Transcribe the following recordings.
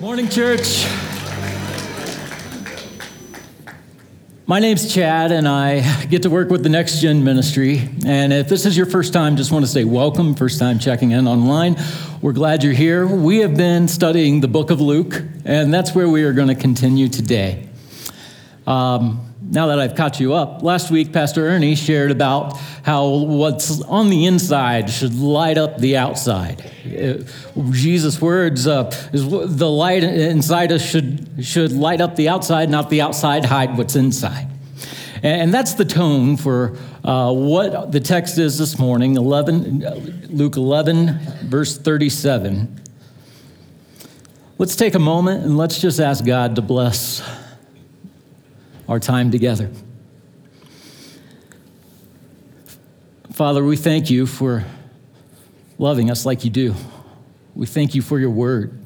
Morning, church. My name's Chad, and I get to work with the Next Gen Ministry. And if this is your first time, just want to say welcome. First time checking in online. We're glad you're here. We have been studying the book of Luke, and that's where we are going to continue today. Um, now that I've caught you up, last week Pastor Ernie shared about how what's on the inside should light up the outside. Uh, Jesus' words uh, is the light inside us should, should light up the outside, not the outside hide what's inside. And that's the tone for uh, what the text is this morning 11, Luke 11, verse 37. Let's take a moment and let's just ask God to bless our time together. Father, we thank you for loving us like you do. We thank you for your word.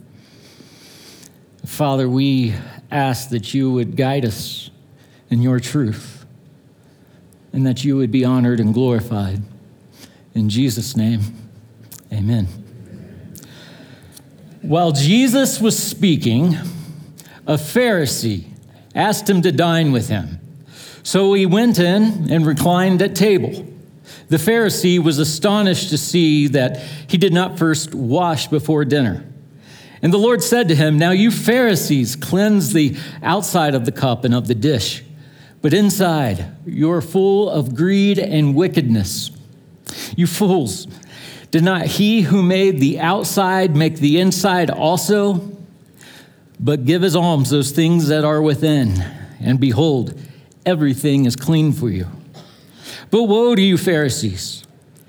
Father, we ask that you would guide us in your truth and that you would be honored and glorified. In Jesus' name, amen. While Jesus was speaking, a Pharisee asked him to dine with him. So he went in and reclined at table. The Pharisee was astonished to see that he did not first wash before dinner. And the Lord said to him, Now you Pharisees cleanse the outside of the cup and of the dish, but inside you're full of greed and wickedness. You fools, did not he who made the outside make the inside also? But give as alms those things that are within, and behold, everything is clean for you. But woe to you, Pharisees,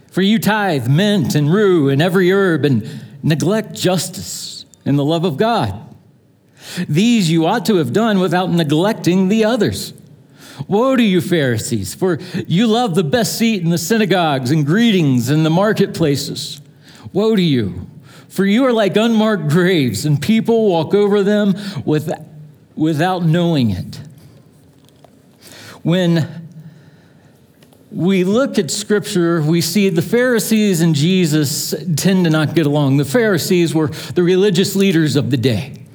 for you tithe mint and rue and every herb, and neglect justice and the love of God. These you ought to have done without neglecting the others. Woe to you, Pharisees, for you love the best seat in the synagogues and greetings in the marketplaces. Woe to you! For you are like unmarked graves, and people walk over them with, without knowing it. When we look at scripture, we see the Pharisees and Jesus tend to not get along. The Pharisees were the religious leaders of the day.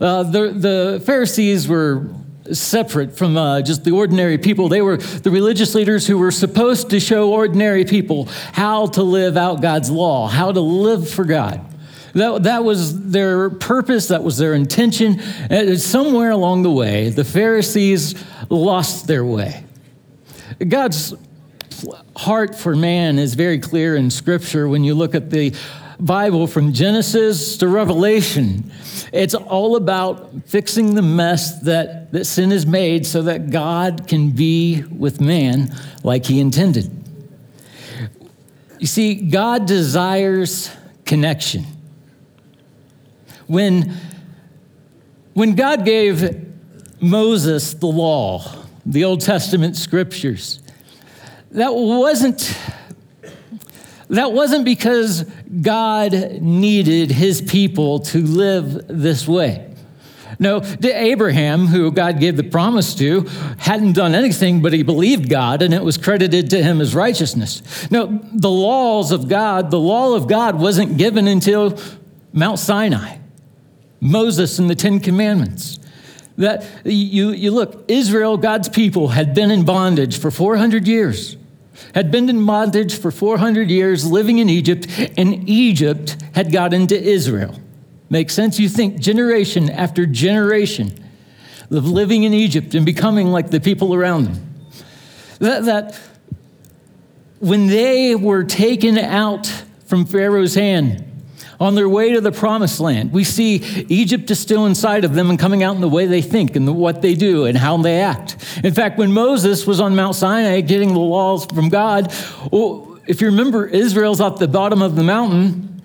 Uh, the, the Pharisees were separate from uh, just the ordinary people. They were the religious leaders who were supposed to show ordinary people how to live out God's law, how to live for God. That, that was their purpose, that was their intention. And somewhere along the way, the Pharisees lost their way. God's heart for man is very clear in Scripture when you look at the Bible from Genesis to Revelation. It's all about fixing the mess that, that sin has made so that God can be with man like he intended. You see, God desires connection. When, when God gave Moses the law, the Old Testament scriptures, that wasn't that wasn't because God needed his people to live this way. No, Abraham, who God gave the promise to, hadn't done anything, but he believed God and it was credited to him as righteousness. No, the laws of God, the law of God wasn't given until Mount Sinai. Moses and the Ten Commandments. That you, you look, Israel, God's people, had been in bondage for 400 years, had been in bondage for 400 years living in Egypt, and Egypt had got into Israel. Makes sense? You think generation after generation of living in Egypt and becoming like the people around them. That, that when they were taken out from Pharaoh's hand, on their way to the promised land. We see Egypt is still inside of them and coming out in the way they think and what they do and how they act. In fact, when Moses was on Mount Sinai getting the laws from God, well, if you remember, Israel's at the bottom of the mountain,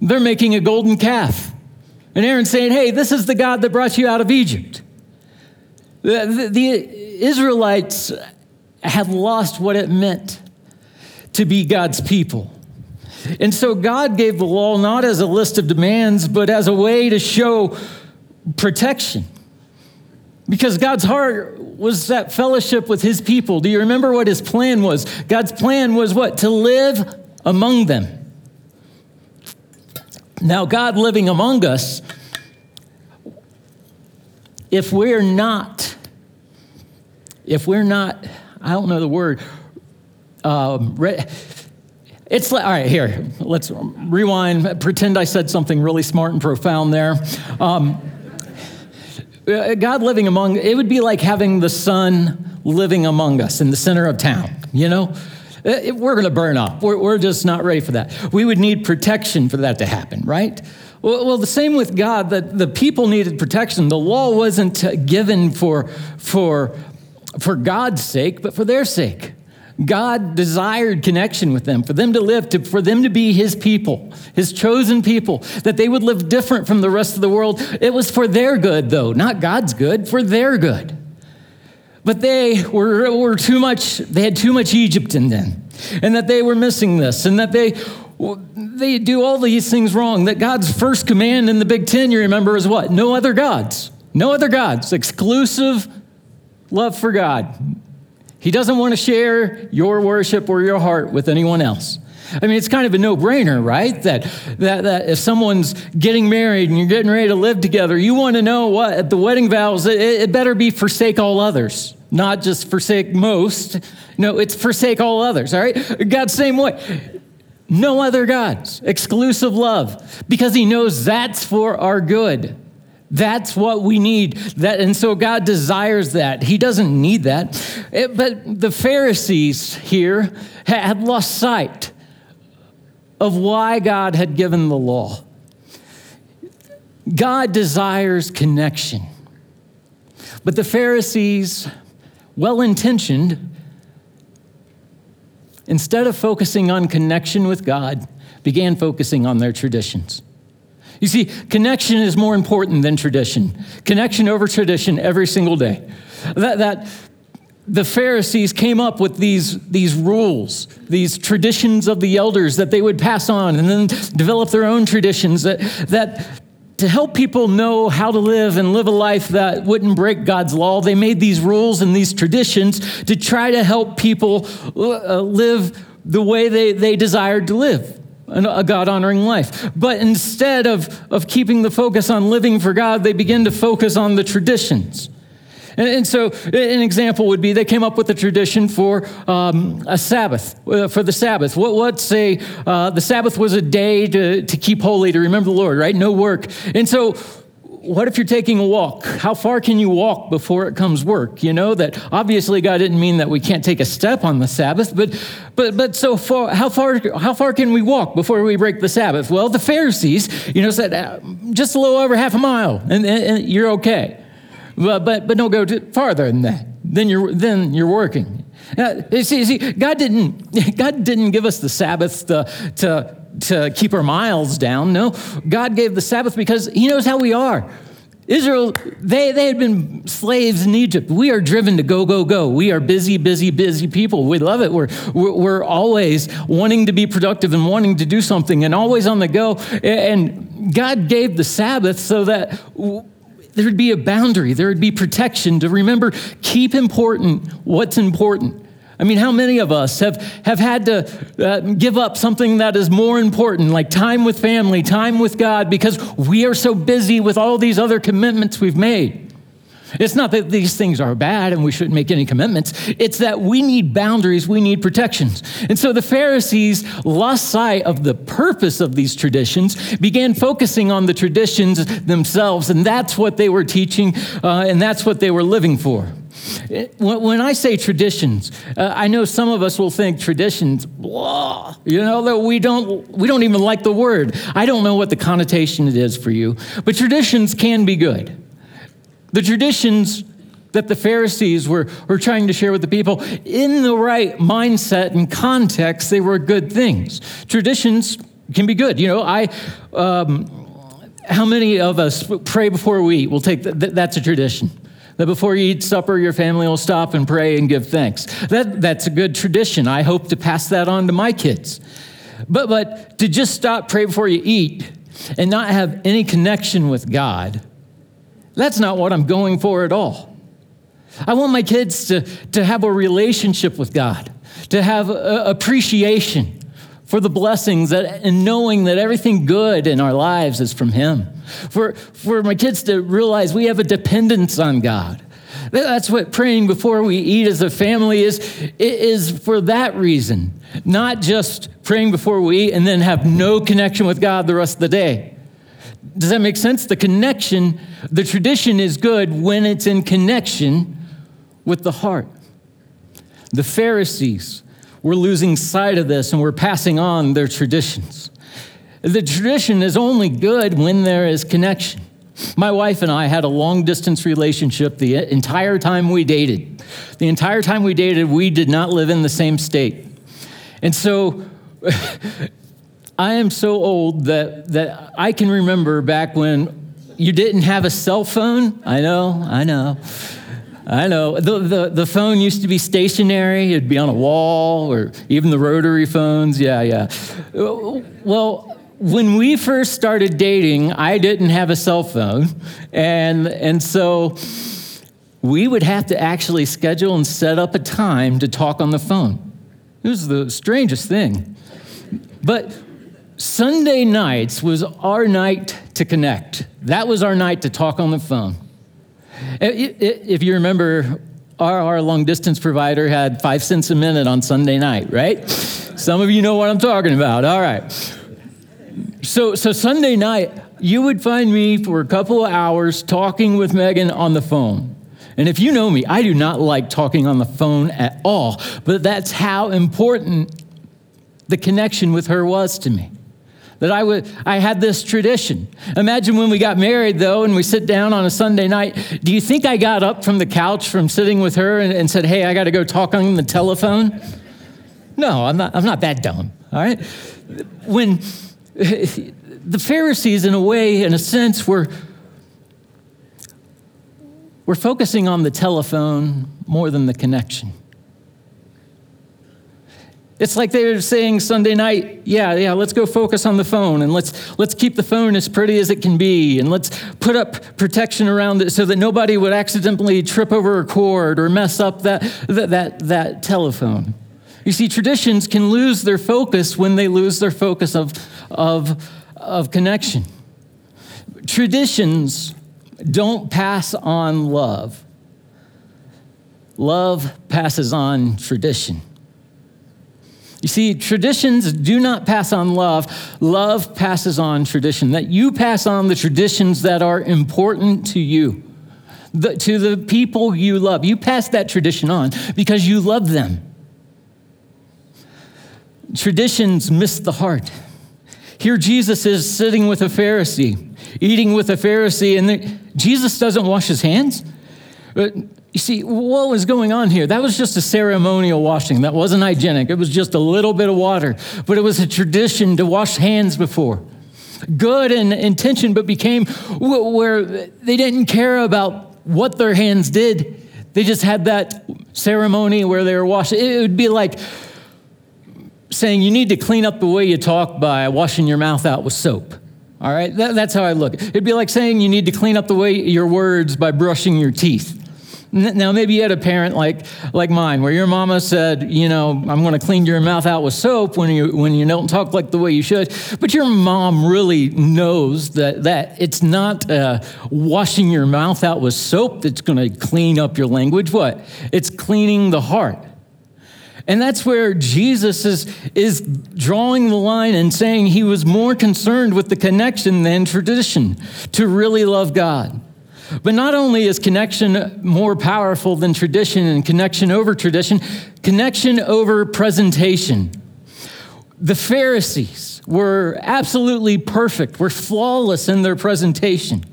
they're making a golden calf. And Aaron's saying, Hey, this is the God that brought you out of Egypt. The, the, the Israelites had lost what it meant to be God's people. And so God gave the law not as a list of demands, but as a way to show protection. Because God's heart was that fellowship with his people. Do you remember what his plan was? God's plan was what? To live among them. Now, God living among us if we're not, if we're not, I don't know the word, um, it's like, all right, here, let's rewind, pretend I said something really smart and profound there. Um, uh, God living among, it would be like having the sun living among us in the center of town, you know? Uh, we're going to burn up. We're, we're just not ready for that. We would need protection for that to happen, right? Well, well, the same with God, that the people needed protection. The law wasn't given for, for, for God's sake, but for their sake. God desired connection with them, for them to live, to, for them to be his people, his chosen people, that they would live different from the rest of the world. It was for their good, though, not God's good, for their good. But they were, were too much, they had too much Egypt in them, and that they were missing this, and that they they do all these things wrong. That God's first command in the Big Ten, you remember, is what? No other gods. No other gods. Exclusive love for God. He doesn't want to share your worship or your heart with anyone else. I mean, it's kind of a no brainer, right? That, that, that if someone's getting married and you're getting ready to live together, you want to know what at the wedding vows, it, it better be forsake all others, not just forsake most. No, it's forsake all others, all right? God's same way. No other gods, exclusive love, because He knows that's for our good. That's what we need. That, and so God desires that. He doesn't need that. It, but the Pharisees here had lost sight of why God had given the law. God desires connection. But the Pharisees, well intentioned, instead of focusing on connection with God, began focusing on their traditions. You see, connection is more important than tradition. Connection over tradition every single day. That, that the Pharisees came up with these, these rules, these traditions of the elders that they would pass on and then develop their own traditions that, that to help people know how to live and live a life that wouldn't break God's law, they made these rules and these traditions to try to help people uh, live the way they, they desired to live a God honoring life. But instead of, of keeping the focus on living for God, they begin to focus on the traditions. And, and so, an example would be they came up with a tradition for um, a Sabbath, uh, for the Sabbath. What, let's say uh, the Sabbath was a day to, to keep holy, to remember the Lord, right? No work. And so, what if you're taking a walk? How far can you walk before it comes work? You know that obviously God didn't mean that we can't take a step on the Sabbath, but but but so far how far how far can we walk before we break the Sabbath? Well, the Pharisees, you know, said uh, just a little over half a mile, and, and you're okay. But but but don't go farther than that. Then you're then you're working. Now, see, see, God didn't God didn't give us the Sabbath to to to keep our miles down. No, God gave the Sabbath because He knows how we are. Israel, they, they had been slaves in Egypt. We are driven to go, go, go. We are busy, busy, busy people. We love it. We're, we're, we're always wanting to be productive and wanting to do something and always on the go. And God gave the Sabbath so that there'd be a boundary, there would be protection to remember, keep important what's important. I mean, how many of us have, have had to uh, give up something that is more important, like time with family, time with God, because we are so busy with all these other commitments we've made? It's not that these things are bad and we shouldn't make any commitments. It's that we need boundaries, we need protections. And so the Pharisees lost sight of the purpose of these traditions, began focusing on the traditions themselves, and that's what they were teaching uh, and that's what they were living for. When I say traditions, uh, I know some of us will think traditions, blah, you know, that we don't, we don't even like the word. I don't know what the connotation it is for you, but traditions can be good. The traditions that the Pharisees were, were trying to share with the people, in the right mindset and context, they were good things. Traditions can be good. You know, I, um, how many of us pray before we eat? We'll take that's a tradition that before you eat supper, your family will stop and pray and give thanks. That, that's a good tradition. I hope to pass that on to my kids. But, but to just stop, pray before you eat, and not have any connection with God, that's not what I'm going for at all. I want my kids to, to have a relationship with God, to have a, appreciation for the blessings that, and knowing that everything good in our lives is from Him. For, for my kids to realize we have a dependence on God. That's what praying before we eat as a family is, is for that reason, not just praying before we eat and then have no connection with God the rest of the day. Does that make sense? The connection, the tradition is good when it's in connection with the heart. The Pharisees were losing sight of this and we're passing on their traditions. The tradition is only good when there is connection. My wife and I had a long distance relationship the entire time we dated. The entire time we dated, we did not live in the same state. And so I am so old that, that I can remember back when you didn't have a cell phone. I know, I know. I know. The, the, the phone used to be stationary, it'd be on a wall, or even the rotary phones. Yeah, yeah. Well, when we first started dating, I didn't have a cell phone. And, and so we would have to actually schedule and set up a time to talk on the phone. It was the strangest thing. But Sunday nights was our night to connect. That was our night to talk on the phone. If you remember, our, our long distance provider had five cents a minute on Sunday night, right? Some of you know what I'm talking about. All right. So, so Sunday night, you would find me for a couple of hours talking with Megan on the phone. And if you know me, I do not like talking on the phone at all, but that's how important the connection with her was to me. That I would I had this tradition. Imagine when we got married though and we sit down on a Sunday night. Do you think I got up from the couch from sitting with her and, and said, Hey, I gotta go talk on the telephone? No, I'm not I'm not that dumb. All right. When the Pharisees, in a way, in a sense, were, were focusing on the telephone more than the connection. It's like they were saying Sunday night, yeah, yeah, let's go focus on the phone and let's, let's keep the phone as pretty as it can be and let's put up protection around it so that nobody would accidentally trip over a cord or mess up that, that, that, that telephone. You see, traditions can lose their focus when they lose their focus of, of, of connection. Traditions don't pass on love, love passes on tradition. You see, traditions do not pass on love. Love passes on tradition. That you pass on the traditions that are important to you, the, to the people you love. You pass that tradition on because you love them. Traditions miss the heart. Here, Jesus is sitting with a Pharisee, eating with a Pharisee, and the, Jesus doesn't wash his hands. You see, what was going on here? That was just a ceremonial washing. That wasn't hygienic. It was just a little bit of water, but it was a tradition to wash hands before. Good in intention, but became where they didn't care about what their hands did. They just had that ceremony where they were washing. It would be like, saying you need to clean up the way you talk by washing your mouth out with soap. All right, that, that's how I look. It'd be like saying you need to clean up the way your words by brushing your teeth. Now, maybe you had a parent like, like mine, where your mama said, you know, I'm going to clean your mouth out with soap when you, when you don't talk like the way you should. But your mom really knows that, that it's not uh, washing your mouth out with soap that's going to clean up your language. What? It's cleaning the heart. And that's where Jesus is, is drawing the line and saying he was more concerned with the connection than tradition to really love God. But not only is connection more powerful than tradition and connection over tradition, connection over presentation. The Pharisees were absolutely perfect, were flawless in their presentation.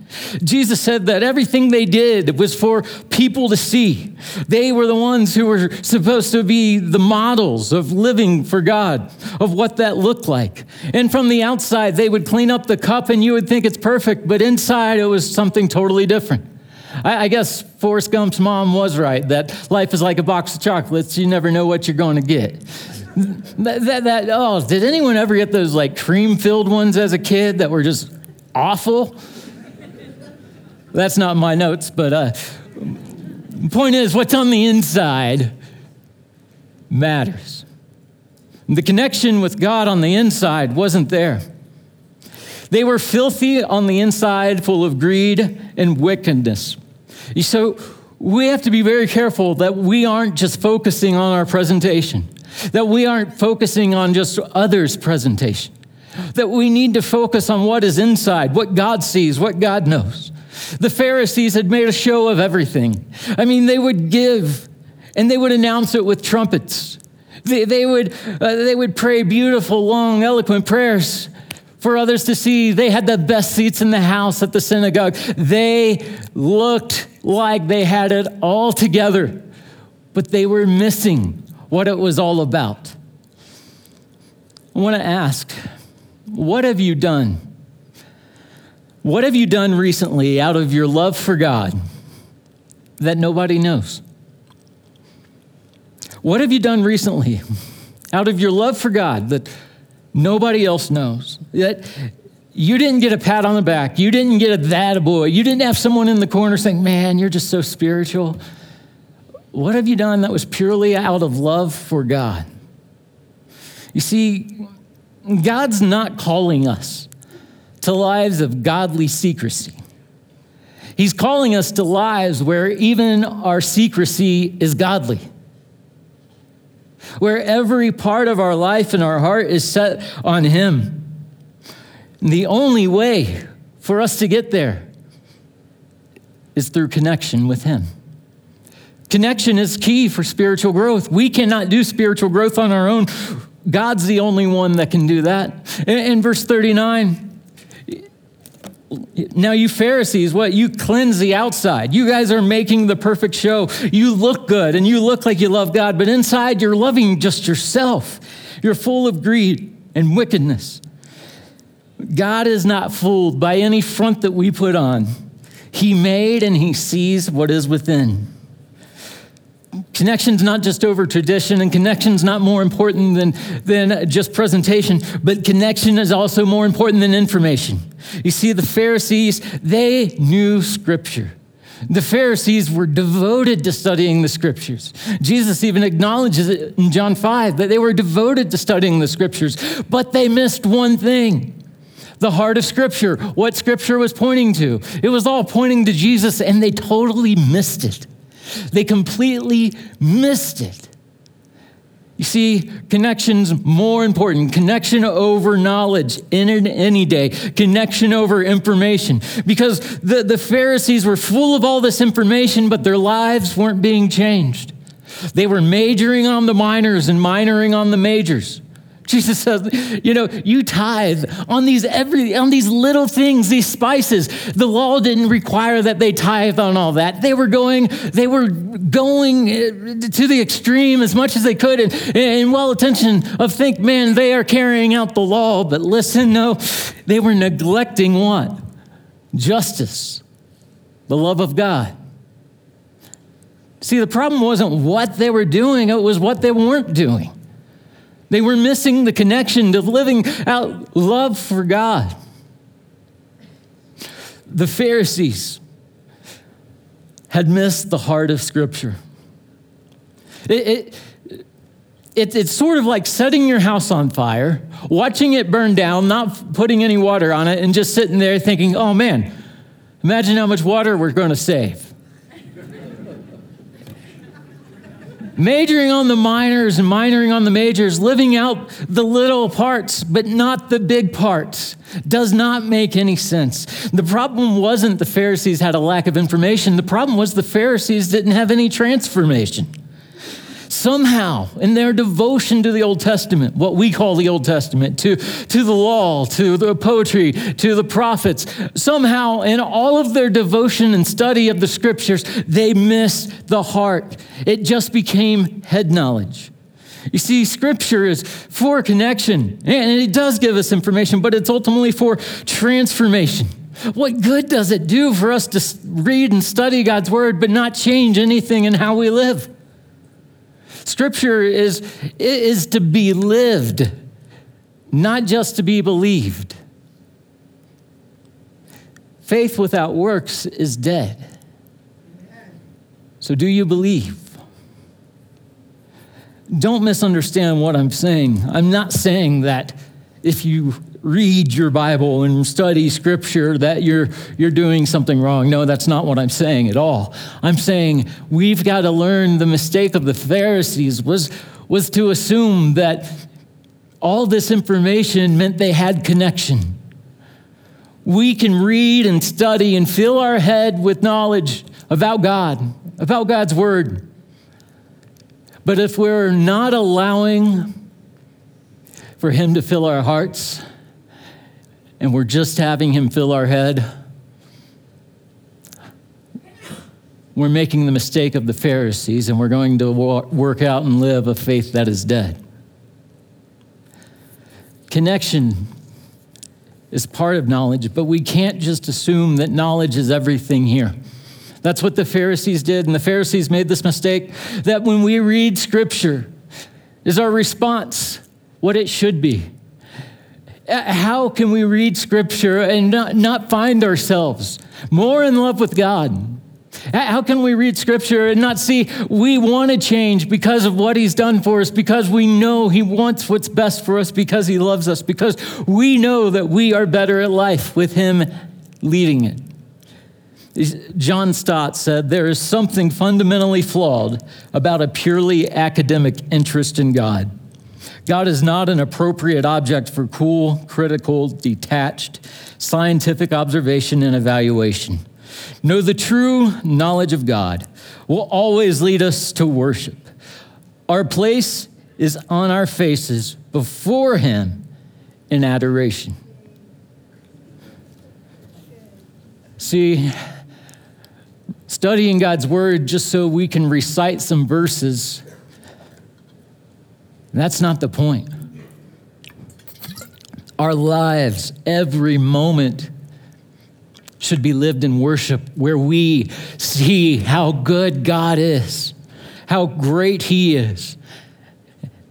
Jesus said that everything they did was for people to see. They were the ones who were supposed to be the models of living for God, of what that looked like. And from the outside, they would clean up the cup and you would think it's perfect, but inside it was something totally different. I, I guess Forrest Gump's mom was right that life is like a box of chocolates. You never know what you're going to get. That, that, oh, did anyone ever get those like cream filled ones as a kid that were just awful? That's not my notes, but uh, point is, what's on the inside matters. The connection with God on the inside wasn't there. They were filthy on the inside, full of greed and wickedness. So we have to be very careful that we aren't just focusing on our presentation, that we aren't focusing on just others' presentation, that we need to focus on what is inside, what God sees, what God knows. The Pharisees had made a show of everything. I mean, they would give and they would announce it with trumpets. They, they would, uh, they would pray beautiful, long, eloquent prayers for others to see. They had the best seats in the house at the synagogue. They looked like they had it all together, but they were missing what it was all about. I want to ask, what have you done? What have you done recently out of your love for God that nobody knows? What have you done recently out of your love for God that nobody else knows? That you didn't get a pat on the back. You didn't get a that boy. You didn't have someone in the corner saying, Man, you're just so spiritual. What have you done that was purely out of love for God? You see, God's not calling us to lives of godly secrecy. He's calling us to lives where even our secrecy is godly where every part of our life and our heart is set on Him. And the only way for us to get there is through connection with Him. Connection is key for spiritual growth. We cannot do spiritual growth on our own. God's the only one that can do that. In, verse 39, now, you Pharisees, what? You cleanse the outside. You guys are making the perfect show. You look good and you look like you love God, but inside you're loving just yourself. You're full of greed and wickedness. God is not fooled by any front that we put on. He made and He sees what is within. Connection's not just over tradition, and connection's not more important than, than just presentation, but connection is also more important than information. You see, the Pharisees, they knew Scripture. The Pharisees were devoted to studying the scriptures. Jesus even acknowledges it in John 5 that they were devoted to studying the scriptures, but they missed one thing the heart of Scripture, what Scripture was pointing to. It was all pointing to Jesus, and they totally missed it. They completely missed it. You see, connection's more important. Connection over knowledge in any day. Connection over information. Because the, the Pharisees were full of all this information, but their lives weren't being changed. They were majoring on the minors and minoring on the majors. Jesus says, you know, you tithe on these every on these little things, these spices. The law didn't require that they tithe on all that. They were going, they were going eh, to the extreme as much as they could, and, and well attention of think, man, they are carrying out the law. But listen, no, they were neglecting what? Justice, the love of God. See, the problem wasn't what they were doing, it was what they weren't doing. They were missing the connection to living out love for God. The Pharisees had missed the heart of Scripture. It, it, it, it's sort of like setting your house on fire, watching it burn down, not putting any water on it, and just sitting there thinking, oh man, imagine how much water we're going to save. Majoring on the minors and minoring on the majors, living out the little parts, but not the big parts, does not make any sense. The problem wasn't the Pharisees had a lack of information, the problem was the Pharisees didn't have any transformation somehow in their devotion to the Old Testament, what we call the Old Testament, to, to the law, to the poetry, to the prophets, somehow in all of their devotion and study of the scriptures, they missed the heart. It just became head knowledge. You see, scripture is for connection, and it does give us information, but it's ultimately for transformation. What good does it do for us to read and study God's word, but not change anything in how we live? Scripture is, is to be lived, not just to be believed. Faith without works is dead. So, do you believe? don't misunderstand what I'm saying. I'm not saying that if you read your Bible and study scripture that you're, you're doing something wrong. No, that's not what I'm saying at all. I'm saying we've got to learn the mistake of the Pharisees was, was to assume that all this information meant they had connection. We can read and study and fill our head with knowledge about God, about God's word. But if we're not allowing for Him to fill our hearts, and we're just having Him fill our head, we're making the mistake of the Pharisees and we're going to work out and live a faith that is dead. Connection is part of knowledge, but we can't just assume that knowledge is everything here. That's what the Pharisees did, and the Pharisees made this mistake that when we read Scripture, is our response what it should be? How can we read Scripture and not, not find ourselves more in love with God? How can we read Scripture and not see we want to change because of what He's done for us, because we know He wants what's best for us, because He loves us, because we know that we are better at life with Him leading it? John Stott said, There is something fundamentally flawed about a purely academic interest in God. God is not an appropriate object for cool, critical, detached, scientific observation and evaluation. No, the true knowledge of God will always lead us to worship. Our place is on our faces before Him in adoration. See, studying God's word just so we can recite some verses that's not the point. Our lives, every moment, should be lived in worship where we see how good God is, how great He is.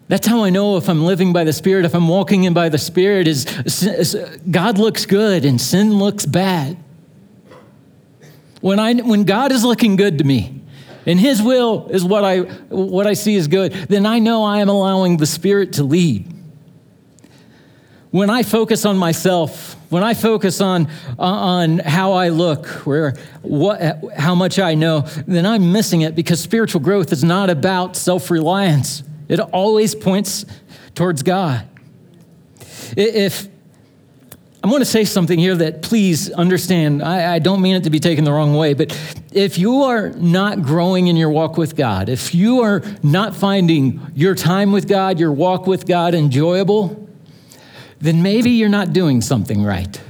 That's how I know if I'm living by the Spirit, if I'm walking in by the Spirit, is, is God looks good and sin looks bad. When, I, when God is looking good to me, and His will is what I, what I see as good, then I know I am allowing the Spirit to lead. When I focus on myself, when I focus on, uh, on how I look, where, what, how much I know, then I'm missing it because spiritual growth is not about self reliance. It always points towards God. If, I want to say something here that please understand. I, I, don't mean it to be taken the wrong way, but if you are not growing in your walk with God, if you are not finding your time with God, your walk with God enjoyable, then maybe you're not doing something right.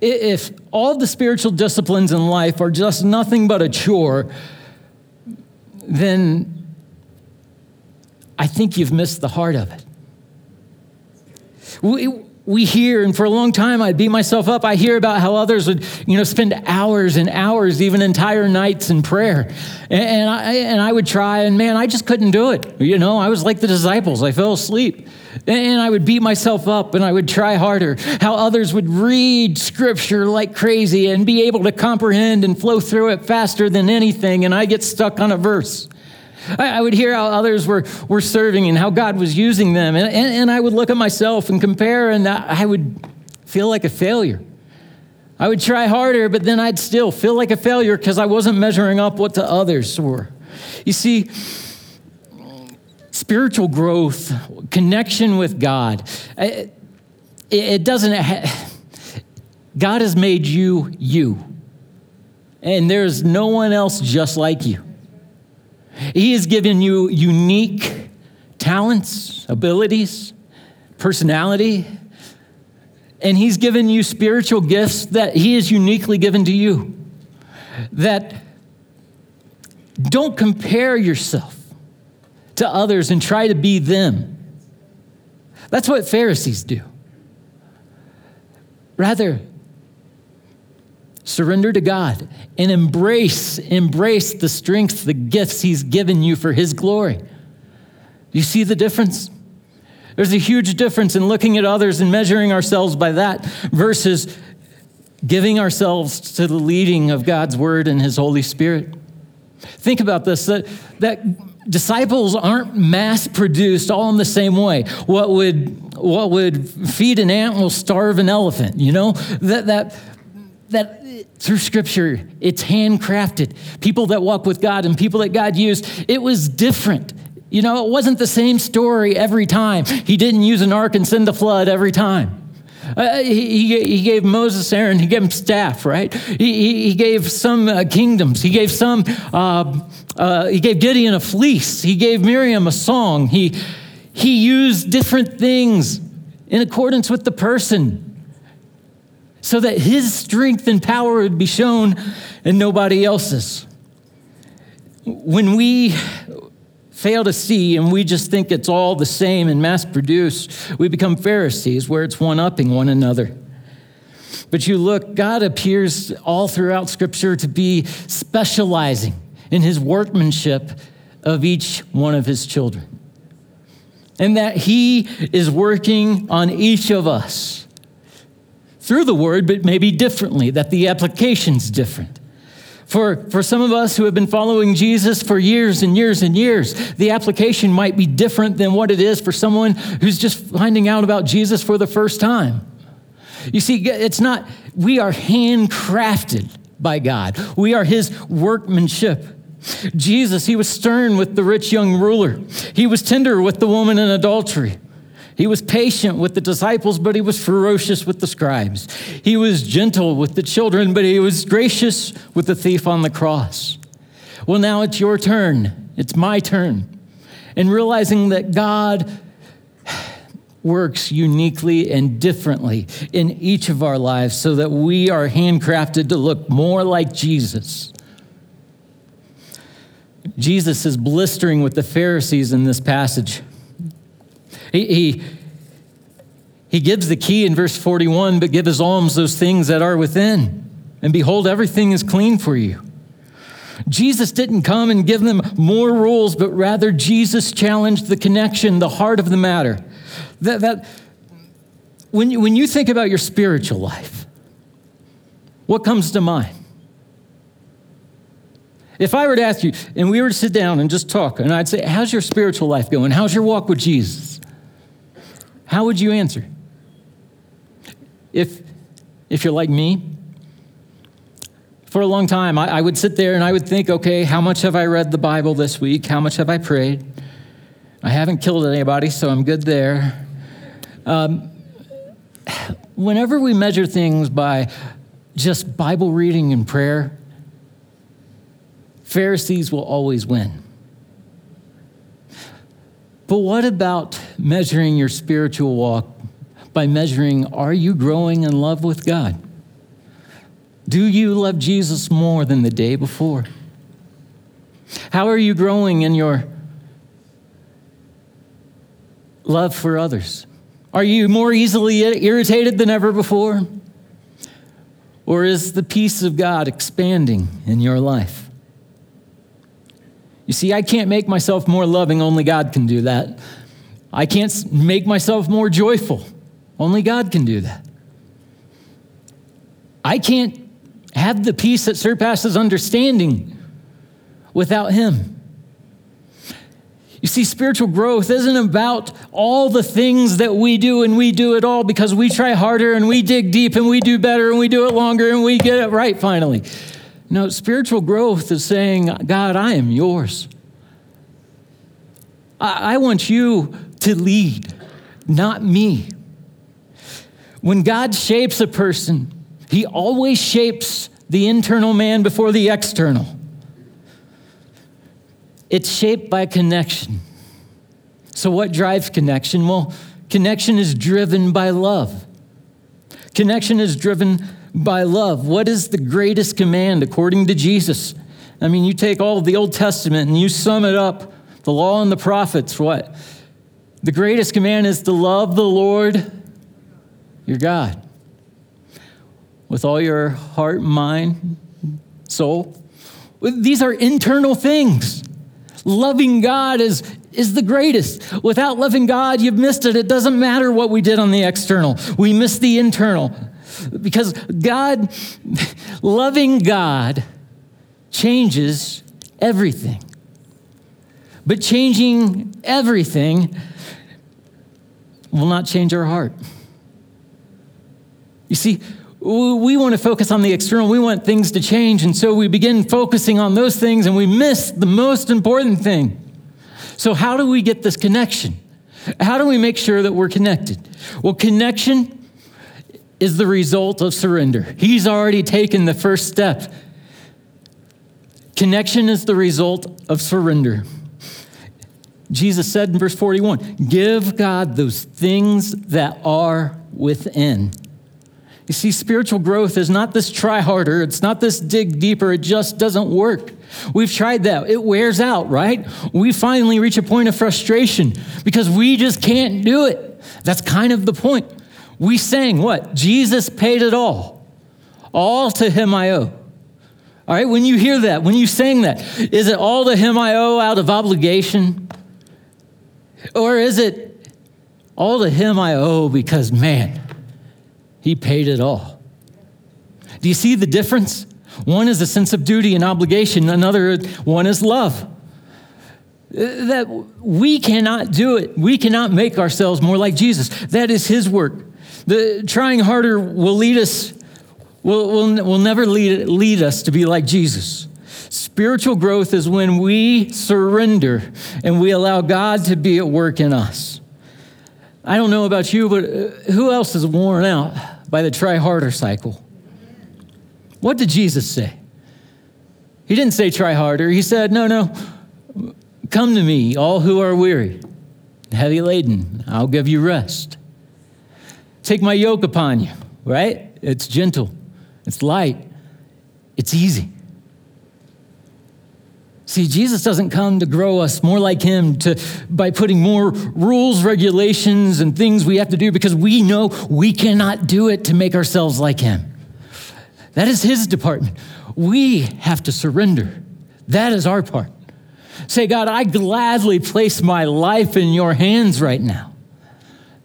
If all the spiritual disciplines in life are just nothing but a chore, then I think you've missed the heart of it. We, we hear, and for a long time I'd beat myself up. I hear about how others would, you know, spend hours and hours, even entire nights in prayer. And, and, I, and I would try, and man, I just couldn't do it. You know, I was like the disciples, I fell asleep. And I would beat myself up and I would try harder. How others would read scripture like crazy and be able to comprehend and flow through it faster than anything, and I get stuck on a verse. I, would hear how others were, were serving and how God was using them. And, and, and I would look at myself and compare, and I would feel like a failure. I would try harder, but then I'd still feel like a failure because I wasn't measuring up what the others were. You see, spiritual growth, connection with God, it, it doesn't, God has made you you. And there's no one else just like you. He has given you unique talents, abilities, personality, and He's given you spiritual gifts that He has uniquely given to you. That don't compare yourself to others and try to be them. That's what Pharisees do. Rather, Surrender to God and embrace, embrace the strength, the gifts He's given you for His glory. You see the difference? There's a huge difference in looking at others and measuring ourselves by that versus giving ourselves to the leading of God's Word and His Holy Spirit. Think about this that, that disciples aren't mass produced all in the same way. What would, what would feed an ant will starve an elephant, you know? That, that, that through scripture, it's handcrafted. People that walk with God and people that God used, it was different. You know, it wasn't the same story every time. He didn't use an ark and send a flood every time. Uh, he, he, gave Moses, Aaron, he gave him staff, right? He, he gave some uh, kingdoms. He gave some, uh, uh, he gave Gideon a fleece. He gave Miriam a song. He, he used different things in accordance with the person so that his strength and power would be shown and nobody else's. When we fail to see and we just think it's all the same and mass produced, we become Pharisees where it's one upping one another. But you look, God appears all throughout Scripture to be specializing in his workmanship of each one of his children. And that he is working on each of us through the word, but maybe differently, that the application's different. For, for some of us who have been following Jesus for years and years and years, the application might be different than what it is for someone who's just finding out about Jesus for the first time. You see, it's not, we are handcrafted by God, we are His workmanship. Jesus, He was stern with the rich young ruler, He was tender with the woman in adultery. He was patient with the disciples, but he was ferocious with the scribes. He was gentle with the children, but he was gracious with the thief on the cross. Well, now it's your turn. It's my turn. And realizing that God works uniquely and differently in each of our lives so that we are handcrafted to look more like Jesus. Jesus is blistering with the Pharisees in this passage. He, he, he gives the key in verse 41, but give his alms those things that are within. And behold, everything is clean for you. Jesus didn't come and give them more rules, but rather Jesus challenged the connection, the heart of the matter. That, that when, you, when you think about your spiritual life, what comes to mind? If I were to ask you, and we were to sit down and just talk, and I'd say, How's your spiritual life going? How's your walk with Jesus? How would you answer? If, if you're like me, for a long time, I, I, would sit there and I would think, okay, how much have I read the Bible this week? How much have I prayed? I haven't killed anybody, so I'm good there. Um, whenever we measure things by just Bible reading and prayer, Pharisees will always win. But what about measuring your spiritual walk by measuring are you growing in love with God? Do you love Jesus more than the day before? How are you growing in your love for others? Are you more easily irritated than ever before? Or is the peace of God expanding in your life? You see, I can't make myself more loving, only God can do that. I can't make myself more joyful, only God can do that. I can't have the peace that surpasses understanding without Him. You see, spiritual growth isn't about all the things that we do and we do it all because we try harder and we dig deep and we do better and we do it longer and we get it right finally. No, spiritual growth is saying, God, I am yours. I, I want you to lead, not me. When God shapes a person, he always shapes the internal man before the external. It's shaped by connection. So, what drives connection? Well, connection is driven by love. Connection is driven by love. What is the greatest command according to Jesus? I mean, you take all of the Old Testament and you sum it up the law and the prophets, what? The greatest command is to love the Lord your God with all your heart, mind, soul. These are internal things. Loving God is, is the greatest. Without loving God, you've missed it. It doesn't matter what we did on the external, we miss the internal. Because God, loving God, changes everything. But changing everything will not change our heart. You see, we want to focus on the external. We want things to change. And so we begin focusing on those things and we miss the most important thing. So, how do we get this connection? How do we make sure that we're connected? Well, connection is the result of surrender. He's already taken the first step. Connection is the result of surrender. Jesus said in verse 41 Give God those things that are within. You see, spiritual growth is not this try harder, it's not this dig deeper, it just doesn't work. We've tried that. It wears out, right? We finally reach a point of frustration because we just can't do it. That's kind of the point. We sang what? Jesus paid it all. All to him I owe. All right, when you hear that, when you sing that, is it all to him I owe out of obligation? Or is it all to him I owe because, man, he paid it all. Do you see the difference? One is a sense of duty and obligation, another one is love. Uh, that we cannot do it. We cannot make ourselves more like Jesus. That is his work. The trying harder will lead us, will, will, will never lead, lead us to be like Jesus. Spiritual growth is when we surrender and we allow God to be at work in us. I don't know about you, but uh, who else is worn out by the try harder cycle. What did Jesus say? He didn't say try harder. He said, no, no, come to me, all who are weary, heavy laden. I'll give you rest. Take my yoke upon you, right? It's gentle, it's light, it's easy. See, Jesus doesn't come to grow us more like him to, by putting more rules, regulations, and things we have to do because we know we cannot do it to make ourselves like him. That is his department. We have to surrender. That is our part. Say, God, I gladly place my life in your hands right now.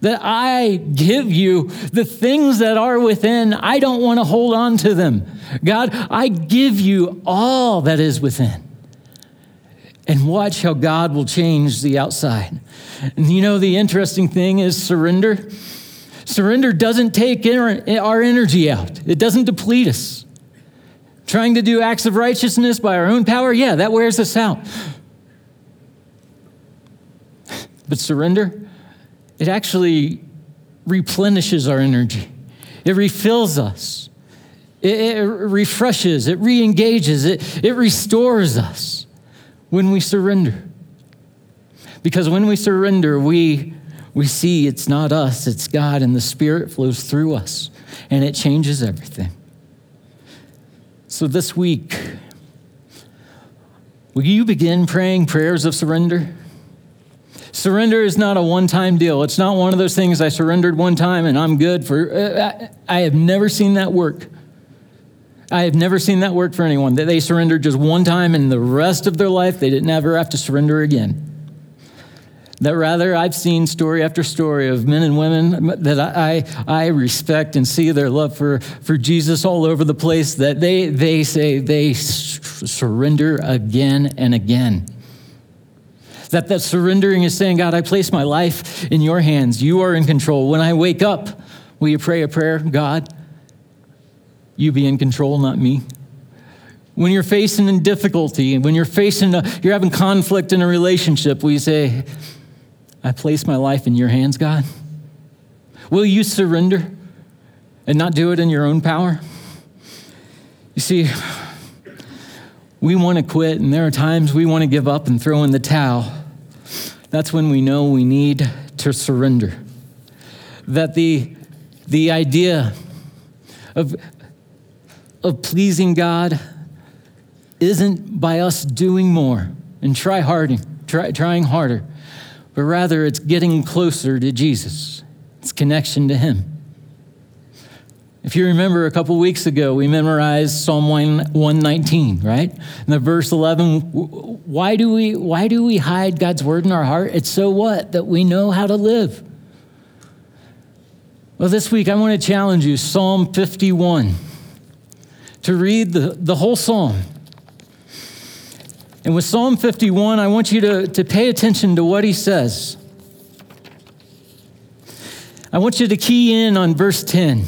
That I give you the things that are within. I don't want to hold on to them. God, I give you all that is within and watch how God will change the outside. And you know, the interesting thing is surrender. Surrender doesn't take our energy out, it doesn't deplete us. Trying to do acts of righteousness by our own power, yeah, that wears us out. But surrender, it actually replenishes our energy, it refills us, it, it refreshes, it re engages, it, it restores us when we surrender. Because when we surrender, we, we see it's not us, it's God, and the Spirit flows through us, and it changes everything. So this week, will you begin praying prayers of surrender? Surrender is not a one time deal. It's not one of those things I surrendered one time and I'm good for. Uh, I have never seen that work. I have never seen that work for anyone, that they surrendered just one time and the rest of their life they didn't ever have to surrender again. That rather, I've seen story after story of men and women that I, I respect and see their love for, for Jesus all over the place, that they, they say they surrender again and again. That that surrendering is saying, God, I place my life in your hands. You are in control. When I wake up, will you pray a prayer? God, you be in control, not me. When you're facing in difficulty, when you're facing, a, you're having conflict in a relationship, will you say, I place my life in your hands, God? Will you surrender and not do it in your own power? You see, we want to quit, and there are times we want to give up and throw in the towel. That's when we know we need to surrender. That the, the idea of of pleasing God isn't by us doing more and try harding, try, trying harder, but rather it's getting closer to Jesus. It's connection to Him. If you remember a couple weeks ago, we memorized Psalm 119, right? And the verse 11, why do, we, why do we hide God's word in our heart? It's so what? That we know how to live. Well, this week I want to challenge you Psalm 51 to read the, the whole psalm. And with Psalm 51, I want you to, to pay attention to what he says. I want you to key in on verse 10.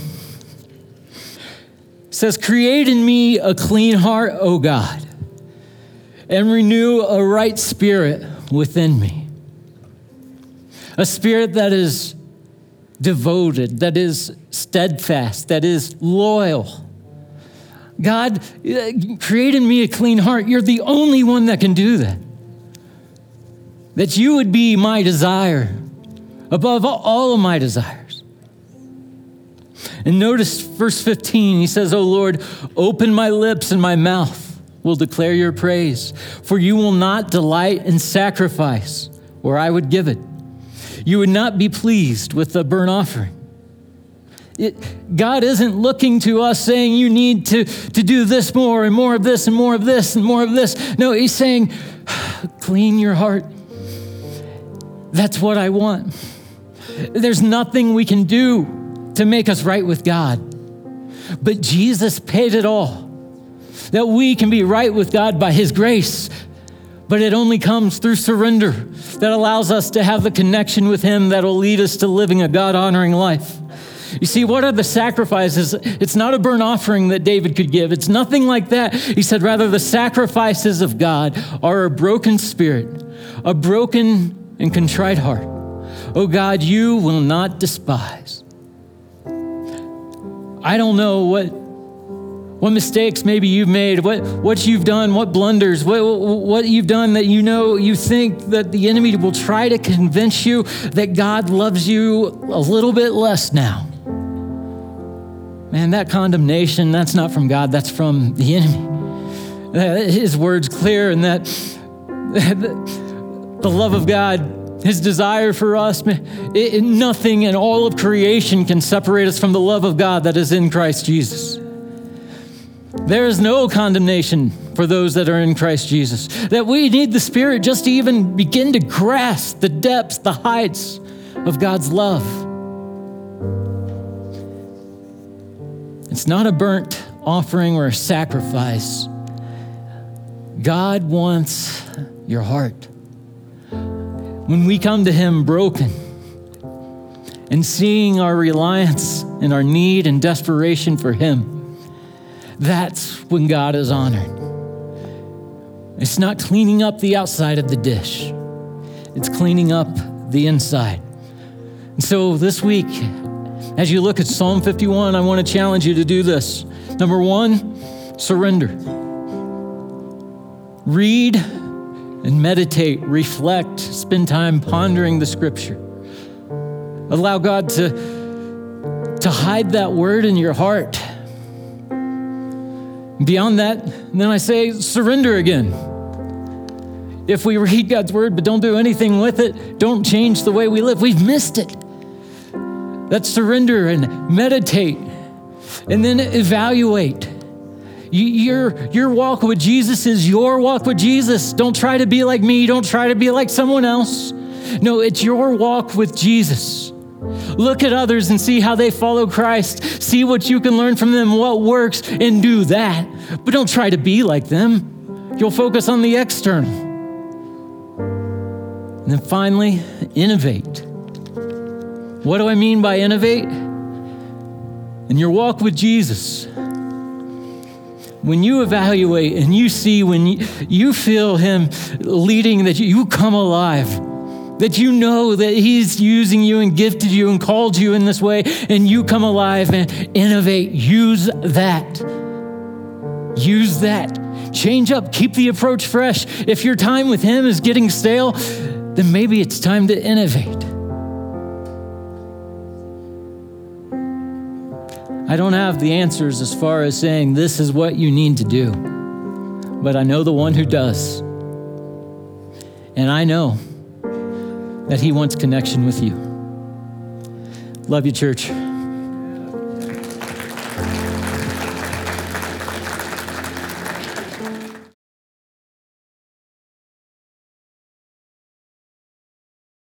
Says, Create in me a clean heart, O God, and renew a right spirit within me. A spirit that is devoted, that is steadfast, that is loyal God, create in me a clean heart. You're the only one that can do that. That you would be my desire above all of my desires. And notice verse 15, he says, Oh Lord, open my lips and my mouth will declare your praise, for you will not delight in sacrifice, or I would give it. You would not be pleased with the burnt offering. It, God isn't looking to us saying, you need to, to do this more and more of this and more of this and more of this. No, He's saying, clean your heart. That's what I want. There's nothing we can do to make us right with God. But Jesus paid it all. That we can be right with God by His grace. But it only comes through surrender that allows us to have the connection with Him that'll lead us to living a God honoring life. You see, what are the sacrifices? It's not a burnt offering that David could give. It's nothing like that. He said, rather, the sacrifices of God are a broken spirit, a broken and contrite heart. Oh God, you will not despise. I don't know what, what mistakes maybe you've made, what, what you've done, what blunders, what, what you've done that you know you think that the enemy will try to convince you that God loves you a little bit less now man, that condemnation, that's not from God, that's from the enemy. His word's clear, and that the love of God, His desire for us, it, nothing in all of creation can separate us from the love of God that is in Christ Jesus. There is no condemnation for those that are in Christ Jesus. That we need the Spirit just to even begin to grasp the depths, the heights of God's love. It's not a burnt offering or a sacrifice. God wants your heart. When we come to Him broken and seeing our reliance and our need and desperation for Him, that's when God is honored. It's not cleaning up the outside of the dish, it's cleaning up the inside. And so this week, as you look at Psalm 51, I want to challenge you to do this. Number one, surrender. Read and meditate, reflect, spend time pondering the scripture. Allow God to, to hide that word in your heart. Beyond that, then I say surrender again. If we read God's word but don't do anything with it, don't change the way we live, we've missed it. Let's surrender and meditate and then evaluate. Your, your walk with Jesus is your walk with Jesus. Don't try to be like me. Don't try to be like someone else. No, it's your walk with Jesus. Look at others and see how they follow Christ. See what you can learn from them, what works, and do that. But don't try to be like them. You'll focus on the external. And then finally, innovate. What do I mean by innovate? In your walk with Jesus, when you evaluate and you see, when you, feel Him leading, that you come alive, that you know that He's using you and gifted you and called you in this way, and you come alive and innovate, use that. Use that. Change up, keep the approach fresh. If your time with Him is getting stale, then maybe it's time to innovate. I don't have the answers as far as saying this is what you need to do, but I know the one who does. And I know that he wants connection with you. Love you, church.